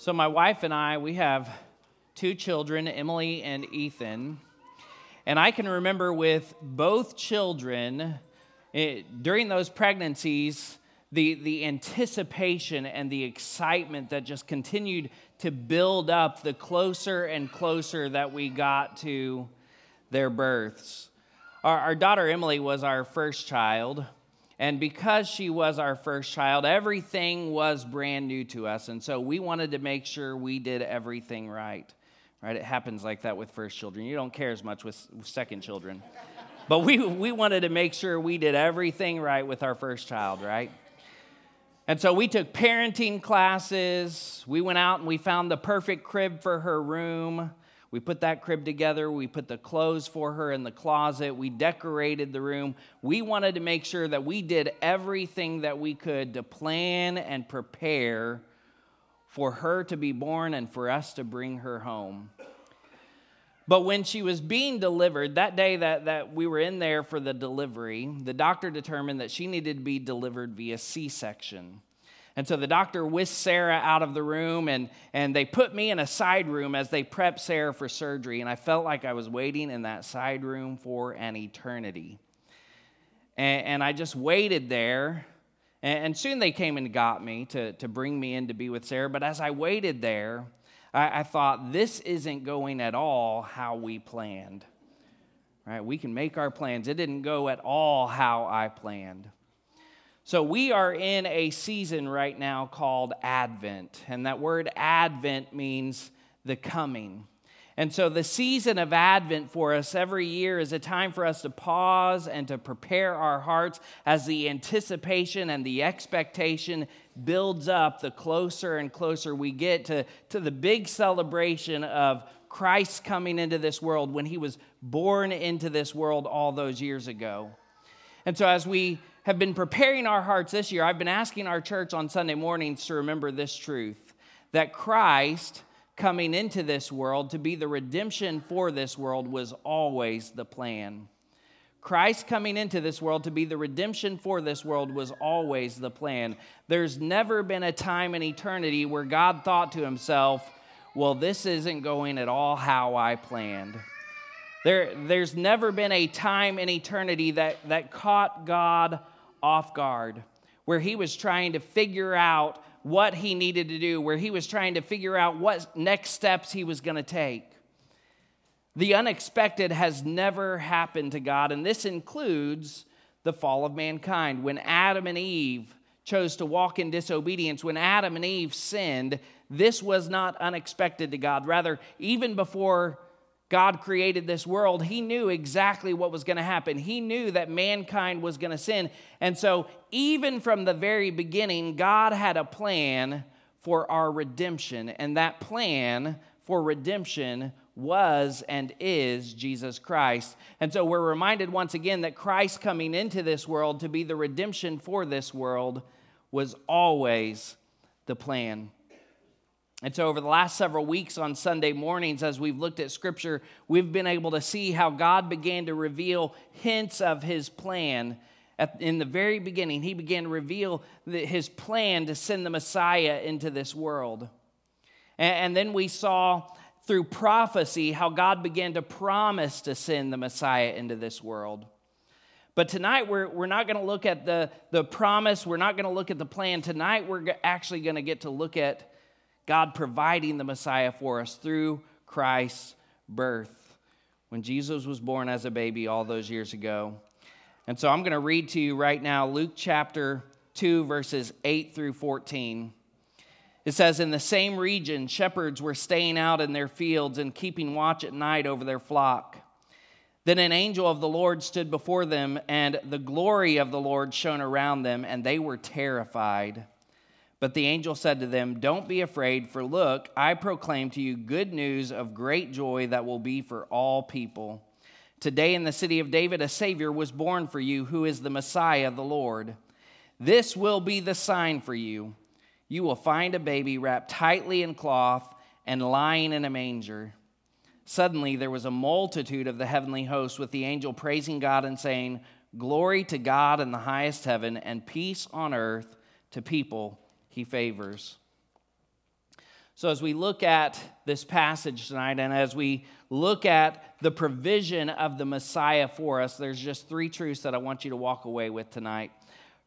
So, my wife and I, we have two children, Emily and Ethan. And I can remember with both children, it, during those pregnancies, the, the anticipation and the excitement that just continued to build up the closer and closer that we got to their births. Our, our daughter Emily was our first child. And because she was our first child, everything was brand new to us. And so we wanted to make sure we did everything right. Right? It happens like that with first children. You don't care as much with, second children. But we, we wanted to make sure we did everything right with our first child, right? And so we took parenting classes. We went out and we found the perfect crib for her room. We put that crib together. We put the clothes for her in the closet. We decorated the room. We wanted to make sure that we did everything that we could to plan and prepare for her to be born and for us to bring her home. But when she was being delivered, that day that, that we were in there for the delivery, the doctor determined that she needed to be delivered via C section. And so the doctor whisked Sarah out of the room and, and they put me in a side room as they prepped Sarah for surgery. And I felt like I was waiting in that side room for an eternity. And, and I just waited there. And, and soon they came and got me to, to bring me in to be with Sarah. But as I waited there, I, I thought, this isn't going at all how we planned. Right? We can make our plans. It didn't go at all how I planned. So, we are in a season right now called Advent. And that word Advent means the coming. And so, the season of Advent for us every year is a time for us to pause and to prepare our hearts as the anticipation and the expectation builds up the closer and closer we get to, to the big celebration of Christ coming into this world when he was born into this world all those years ago. And so, as we have been preparing our hearts this year, I've been asking our church on Sunday mornings to remember this truth that Christ coming into this world to be the redemption for this world was always the plan. Christ coming into this world to be the redemption for this world was always the plan. There's never been a time in eternity where God thought to himself, well, this isn't going at all how I planned. There, there's never been a time in eternity that, that caught God off guard, where he was trying to figure out what he needed to do, where he was trying to figure out what next steps he was going to take. The unexpected has never happened to God, and this includes the fall of mankind. When Adam and Eve chose to walk in disobedience, when Adam and Eve sinned, this was not unexpected to God. Rather, even before God created this world, He knew exactly what was going to happen. He knew that mankind was going to sin. And so, even from the very beginning, God had a plan for our redemption. And that plan for redemption was and is Jesus Christ. And so we're reminded once again that Christ coming into this world to be the redemption for this world was always the plan. And so, over the last several weeks on Sunday mornings, as we've looked at scripture, we've been able to see how God began to reveal hints of his plan. in the very beginning, he began to reveal his plan to send the Messiah into this world. and then we saw through prophecy how God began to promise to send the Messiah into this world. But tonight, we're, we're not going to look at the, the promise, we're not going to look at the plan. Tonight, we're actually going to get to look at God providing the Messiah for us through Christ's birth when Jesus was born as a baby all those years ago. And so I'm going to read to you right now Luke chapter 2, verses 8 through 14. It says, In the same region, shepherds were staying out in their fields and keeping watch at night over their flock. Then an angel of the Lord stood before them, and the glory of the Lord shone around them, and they were terrified. But the angel said to them, Don't be afraid, for look, I proclaim to you good news of great joy that will be for all people. Today in the city of David, a Savior was born for you, who is the Messiah, the Lord. This will be the sign for you. You will find a baby wrapped tightly in cloth and lying in a manger. Suddenly there was a multitude of the heavenly hosts with the angel praising God and saying, Glory to God in the highest heaven, and peace on earth to people he favors. So, as we look at this passage tonight, and as we look at the provision of the Messiah for us, there's just three truths that I want you to walk away with tonight.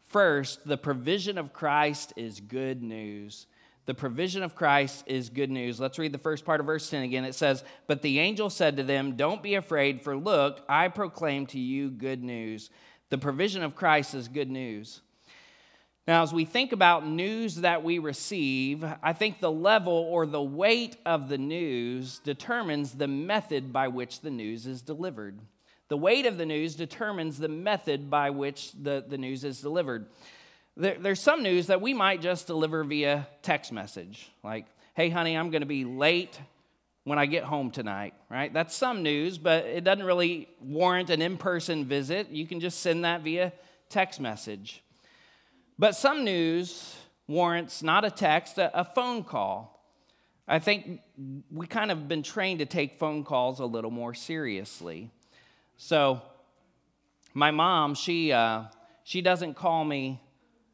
First, the provision of Christ is good news. The provision of Christ is good news. Let's read the first part of verse 10 again. It says, But the angel said to them, Don't be afraid, for look, I proclaim to you good news. The provision of Christ is good news. Now, as we think about news that we receive, I think the level or the weight of the news determines the method by which the news is delivered. The weight of the news determines the method by which the, the news is delivered. There, there's some news that we might just deliver via text message, like, hey, honey, I'm going to be late when I get home tonight, right? That's some news, but it doesn't really warrant an in person visit. You can just send that via text message. But some news warrants not a text, a, phone call. I think we kind of been trained to take phone calls a little more seriously. So, my mom, she, uh, she doesn't call me,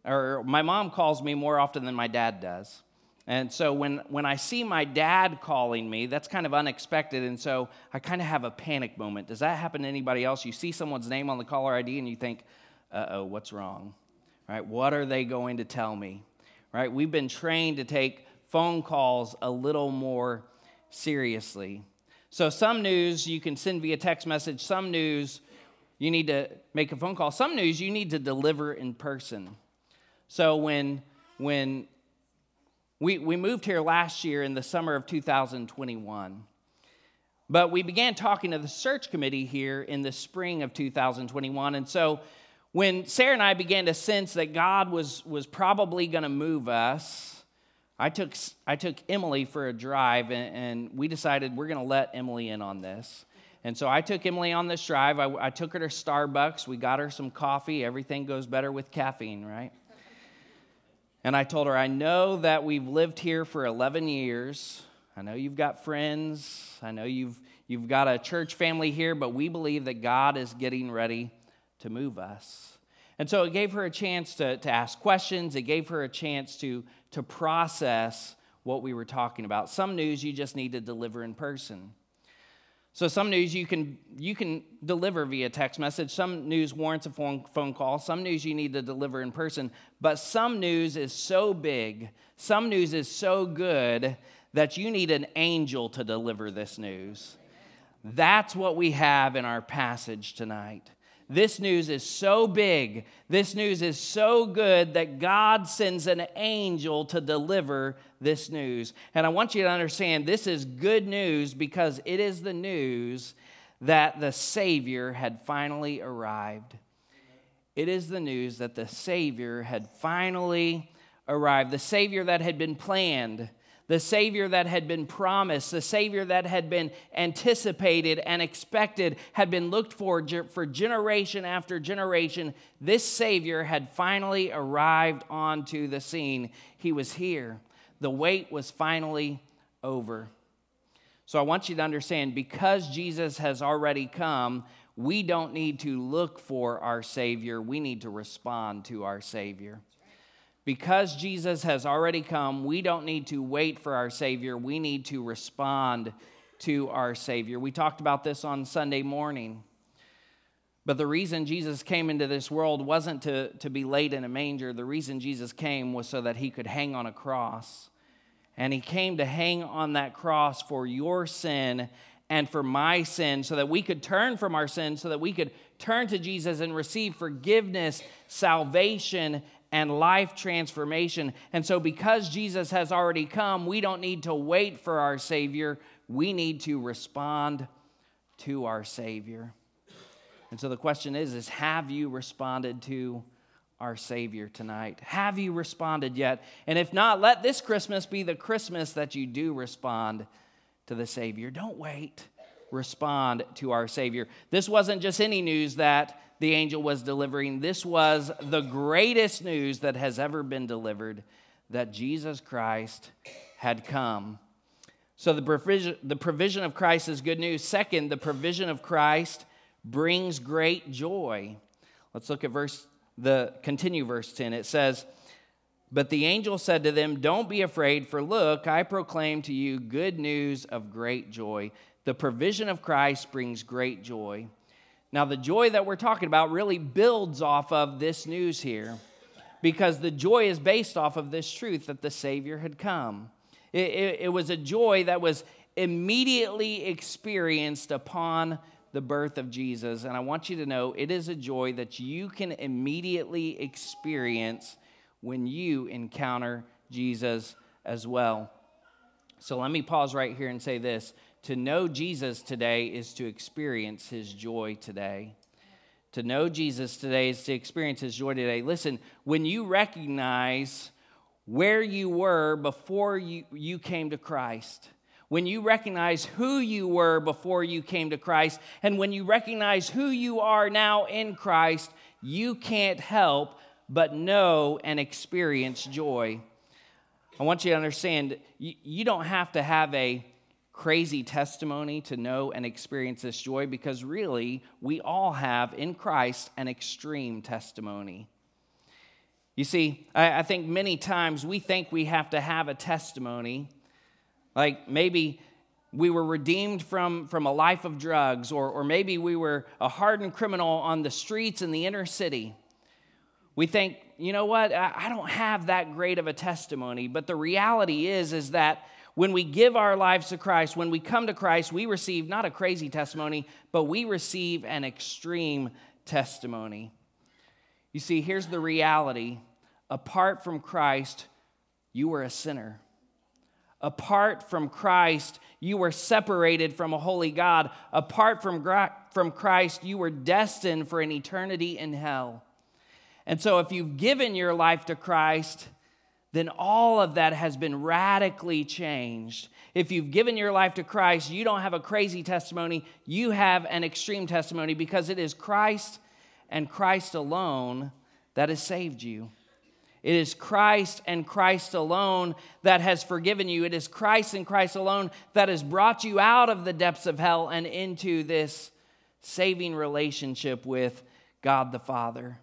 or my mom calls me more often than my dad does. And so when, when I see my dad calling me, that's kind of unexpected. And so I kind of have a panic moment. Does that happen to anybody else? You see someone's name on the caller ID and you think, uh oh, what's wrong? Right? What are they going to tell me? Right? We've been trained to take phone calls a little more seriously. So, some news you can send via text message, some news you need to make a phone call, some news you need to deliver in person. So, when, when we, we moved here last year in the summer of 2021, but we began talking to the search committee here in the spring of 2021. And so when Sarah and I began to sense that God was, was probably going to move us, I took, I took Emily for a drive and, and we decided we're going to let Emily in on this. And so I took Emily on this drive. I, I took her to Starbucks. We got her some coffee. Everything goes better with caffeine, right? And I told her, I know that we've lived here for 11 years. I know you've got friends. I know you've, you've got a church family here, but we believe that God is getting ready to move us. And so it gave her a chance to, to ask questions, it gave her a chance to, to process what we were talking about. Some news you just need to deliver in person. So some news you can you can deliver via text message. Some news warrants a phone, phone call. Some news you need to deliver in person. But some news is so big, some news is so good that you need an angel to deliver this news. That's what we have in our passage tonight. This news is so big, this news is so good that God sends an angel to deliver this news. And I want you to understand this is good news because it is the news that the Savior had finally arrived. It is the news that the Savior had finally arrived, the Savior that had been planned the Savior that had been promised, the Savior that had been anticipated and expected, had been looked for for generation after generation. This Savior had finally arrived onto the scene. He was here. The wait was finally over. So I want you to understand because Jesus has already come, we don't need to look for our Savior, we need to respond to our Savior. Because Jesus has already come, we don't need to wait for our Savior. We need to respond to our Savior. We talked about this on Sunday morning. But the reason Jesus came into this world wasn't to, to be laid in a manger. The reason Jesus came was so that he could hang on a cross. And he came to hang on that cross for your sin and for my sin, so that we could turn from our sin, so that we could turn to Jesus and receive forgiveness, salvation, and life transformation. And so, because Jesus has already come, we don't need to wait for our Savior. We need to respond to our Savior. And so the question is, is have you responded to our Savior tonight? Have you responded yet? And if not, let this Christmas be the Christmas that you do respond to the Savior. Don't wait. Respond to our Savior. This wasn't just any news that the angel was delivering, this was the greatest news that has ever been delivered that Jesus Christ had come. So the provision, the provision of Christ is good news. Second, the provision of Christ brings great joy. Let's look at verse the continue verse 10. It says, "But the angel said to them, don't be afraid, for look, I proclaim to you good news of great joy. The provision of Christ brings great joy." Now, the joy that we're talking about really builds off of this news here because the joy is based off of this truth that the Savior had come. It, it, it, was a joy that was immediately experienced upon the birth of Jesus. And I want you to know it is a joy that you can immediately experience when you encounter Jesus as well. So let me pause right here and say this to know Jesus today is to experience his joy today. To know Jesus today is to experience his joy today. Listen, when you recognize where you were before you, you came to Christ, when you recognize who you were before you came to Christ, and when you recognize who you are now in Christ, you can't help but know and experience joy. I want you to understand you, you don't have to have a crazy testimony to know and experience this joy because really we all have in Christ an extreme testimony. You see, I, I think many times we think we have to have a testimony like maybe we were redeemed from, from a life of drugs, or, or maybe we were a hardened criminal on the streets in the inner city. We think, you know what, I, I don't have that great of a testimony. But the reality is, is that when we give our lives to Christ, when we come to Christ, we receive not a crazy testimony, but we receive an extreme testimony. You see, here's the reality apart from Christ, you were a sinner. Apart from Christ, you were separated from a holy God. Apart from, from Christ, you were destined for an eternity in hell. And so, if you've given your life to Christ, then all of that has been radically changed. If you've given your life to Christ, you don't have a crazy testimony, you have an extreme testimony because it is Christ and Christ alone that has saved you. It is Christ and Christ alone that has forgiven you. It is Christ and Christ alone that has brought you out of the depths of hell and into this saving relationship with God the Father.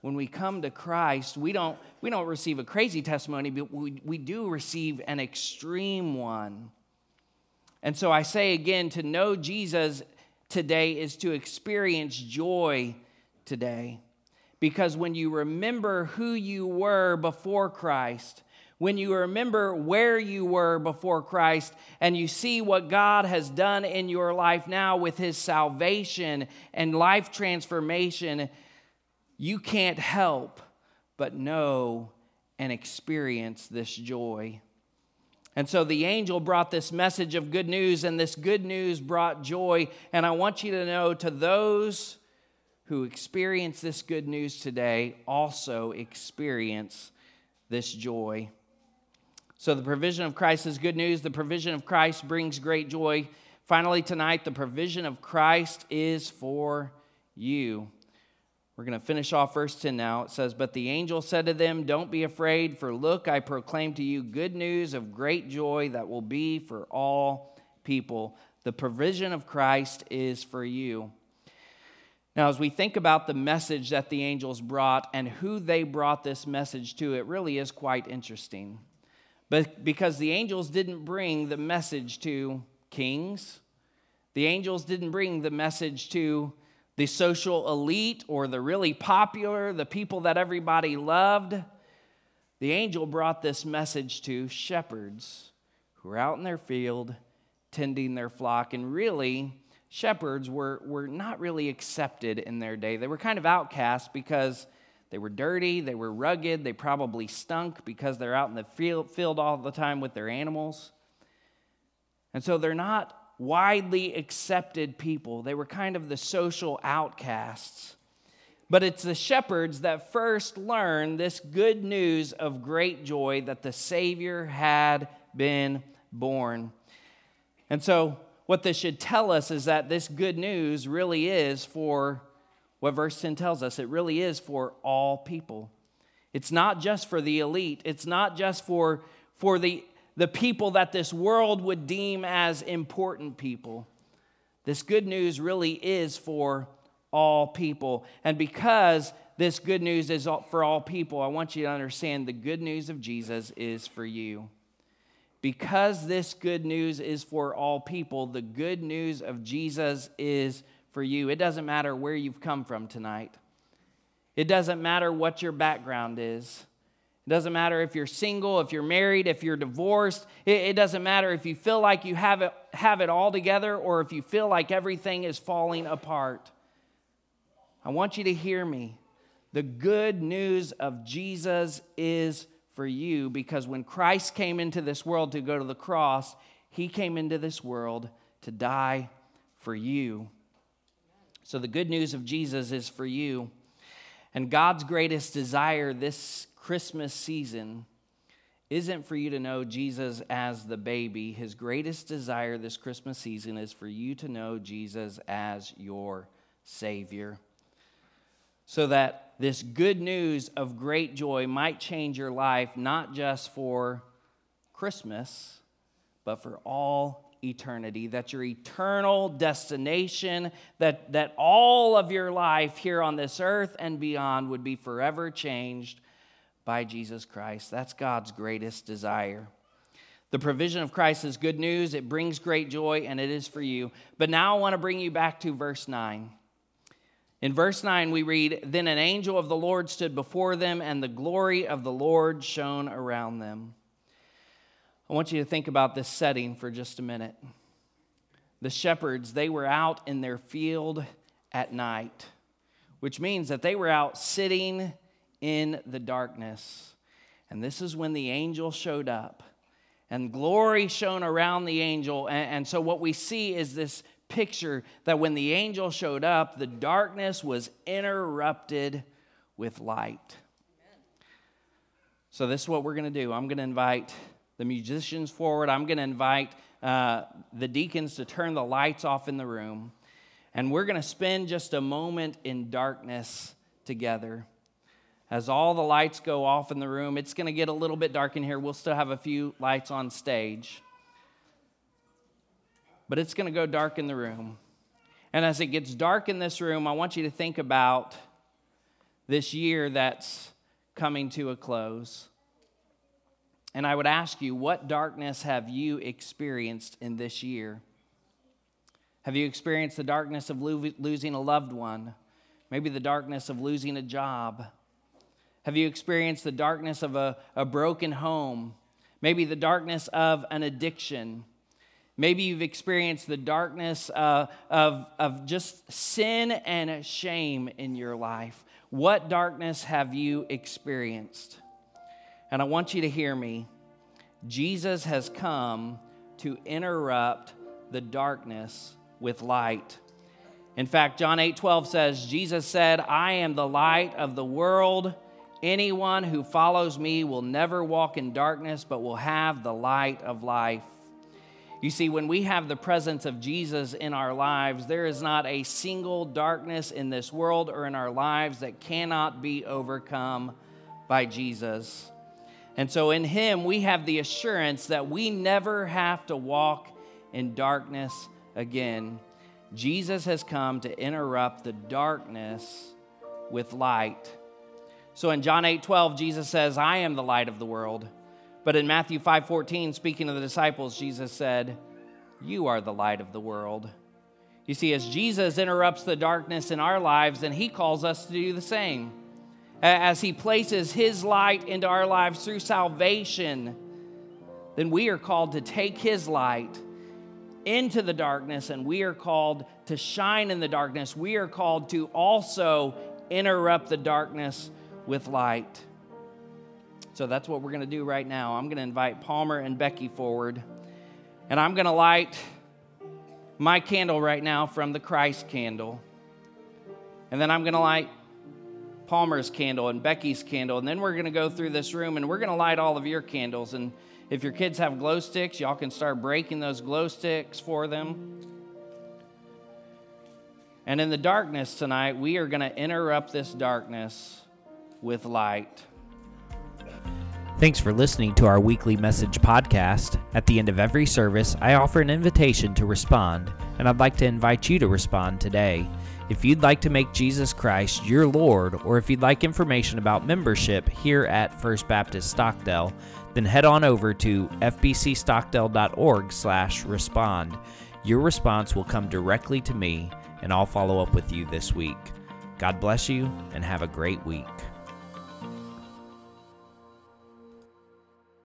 When we come to Christ, we don't, we don't receive a crazy testimony, but we, we do receive an extreme one. And so I say again to know Jesus today is to experience joy today. Because when you remember who you were before Christ, when you remember where you were before Christ, and you see what God has done in your life now with his salvation and life transformation, you can't help but know and experience this joy. And so the angel brought this message of good news, and this good news brought joy. And I want you to know to those who experience this good news today also experience this joy. So, the provision of Christ is good news. The provision of Christ brings great joy. Finally, tonight, the provision of Christ is for you. We're going to finish off verse 10 now. It says, But the angel said to them, Don't be afraid, for look, I proclaim to you good news of great joy that will be for all people. The provision of Christ is for you. Now, as we think about the message that the angels brought and who they brought this message to, it really is quite interesting. But because the angels didn't bring the message to kings, the angels didn't bring the message to the social elite or the really popular, the people that everybody loved. The angel brought this message to shepherds who were out in their field tending their flock and really shepherds were, were not really accepted in their day. They were kind of outcast because they were dirty, they were rugged, they probably stunk because they're out in the field, field all the time with their animals. And so they're not widely accepted people. They were kind of the social outcasts. But it's the shepherds that first learn this good news of great joy that the Savior had been born. And so, what this should tell us is that this good news really is for what verse 10 tells us it really is for all people. It's not just for the elite, it's not just for, for the, the people that this world would deem as important people. This good news really is for all people. And because this good news is for all people, I want you to understand the good news of Jesus is for you. Because this good news is for all people, the good news of Jesus is for you. It doesn't matter where you've come from tonight, it doesn't matter what your background is. It doesn't matter if you're single, if you're married, if you're divorced. It, doesn't matter if you feel like you have it, have it all together or if you feel like everything is falling apart. I want you to hear me. The good news of Jesus is for you because when Christ came into this world to go to the cross, he came into this world to die for you. So the good news of Jesus is for you. And God's greatest desire this Christmas season isn't for you to know Jesus as the baby. His greatest desire this Christmas season is for you to know Jesus as your Savior. So that this good news of great joy might change your life, not just for Christmas, but for all eternity, that your eternal destination, that, that all of your life here on this earth and beyond would be forever changed by Jesus Christ. That's God's greatest desire. The provision of Christ is good news, it brings great joy, and it is for you. But now I want to bring you back to verse 9. In verse 9, we read, Then an angel of the Lord stood before them, and the glory of the Lord shone around them. I want you to think about this setting for just a minute. The shepherds, they were out in their field at night, which means that they were out sitting in the darkness. And this is when the angel showed up. And glory shone around the angel. And, and, so, what we see is this picture that when the angel showed up, the darkness was interrupted with light. So, this is what we're going to do. I'm going to invite the musicians forward. I'm going to invite uh, the deacons to turn the lights off in the room. And we're going to spend just a moment in darkness together. As all the lights go off in the room, it's going to get a little bit dark in here. We'll still have a few lights on stage. But it's going to go dark in the room. And as it gets dark in this room, I want you to think about this year that's coming to a close. And I would ask you, what darkness have you experienced in this year? Have you experienced the darkness of lo- losing a loved one? Maybe the darkness of losing a job? Have you experienced the darkness of a, a broken home? Maybe the darkness of an addiction? Maybe you've experienced the darkness uh, of, of just sin and shame in your life. What darkness have you experienced? And I want you to hear me. Jesus has come to interrupt the darkness with light. In fact, John 8 12 says, Jesus said, I am the light of the world. Anyone who follows me will never walk in darkness, but will have the light of life. You see, when we have the presence of Jesus in our lives, there is not a single darkness in this world or in our lives that cannot be overcome by Jesus. And so in Him, we have the assurance that we never have to walk in darkness again. Jesus has come to interrupt the darkness with light. So in John 8 12, Jesus says, I am the light of the world. But in Matthew 5 14, speaking to the disciples, Jesus said, You are the light of the world. You see, as Jesus interrupts the darkness in our lives, then he calls us to do the same as He places His light into our lives through salvation, then we are called to take His light into the darkness and we are called to shine in the darkness. We are called to also interrupt the darkness with light. So that's what we're going to do right now. I'm going to invite Palmer and Becky forward, and I'm going to light my candle right now from the Christ candle. And then I'm going to light Palmer's candle and Becky's candle, and then we're going to go through this room and we're going to light all of your candles. And if your kids have glow sticks, y'all can start breaking those glow sticks for them. And in the darkness tonight, we are going to interrupt this darkness with light. Thanks for listening to our weekly message podcast. At the end of every service, I offer an invitation to respond, and I'd like to invite you to respond today. If you'd like to make Jesus Christ your Lord, or if you'd like information about membership here at First Baptist Stockdale, then head on over to fbcstockdale.org/respond. Your response will come directly to me, and I'll follow up with you this week. God bless you, and have a great week.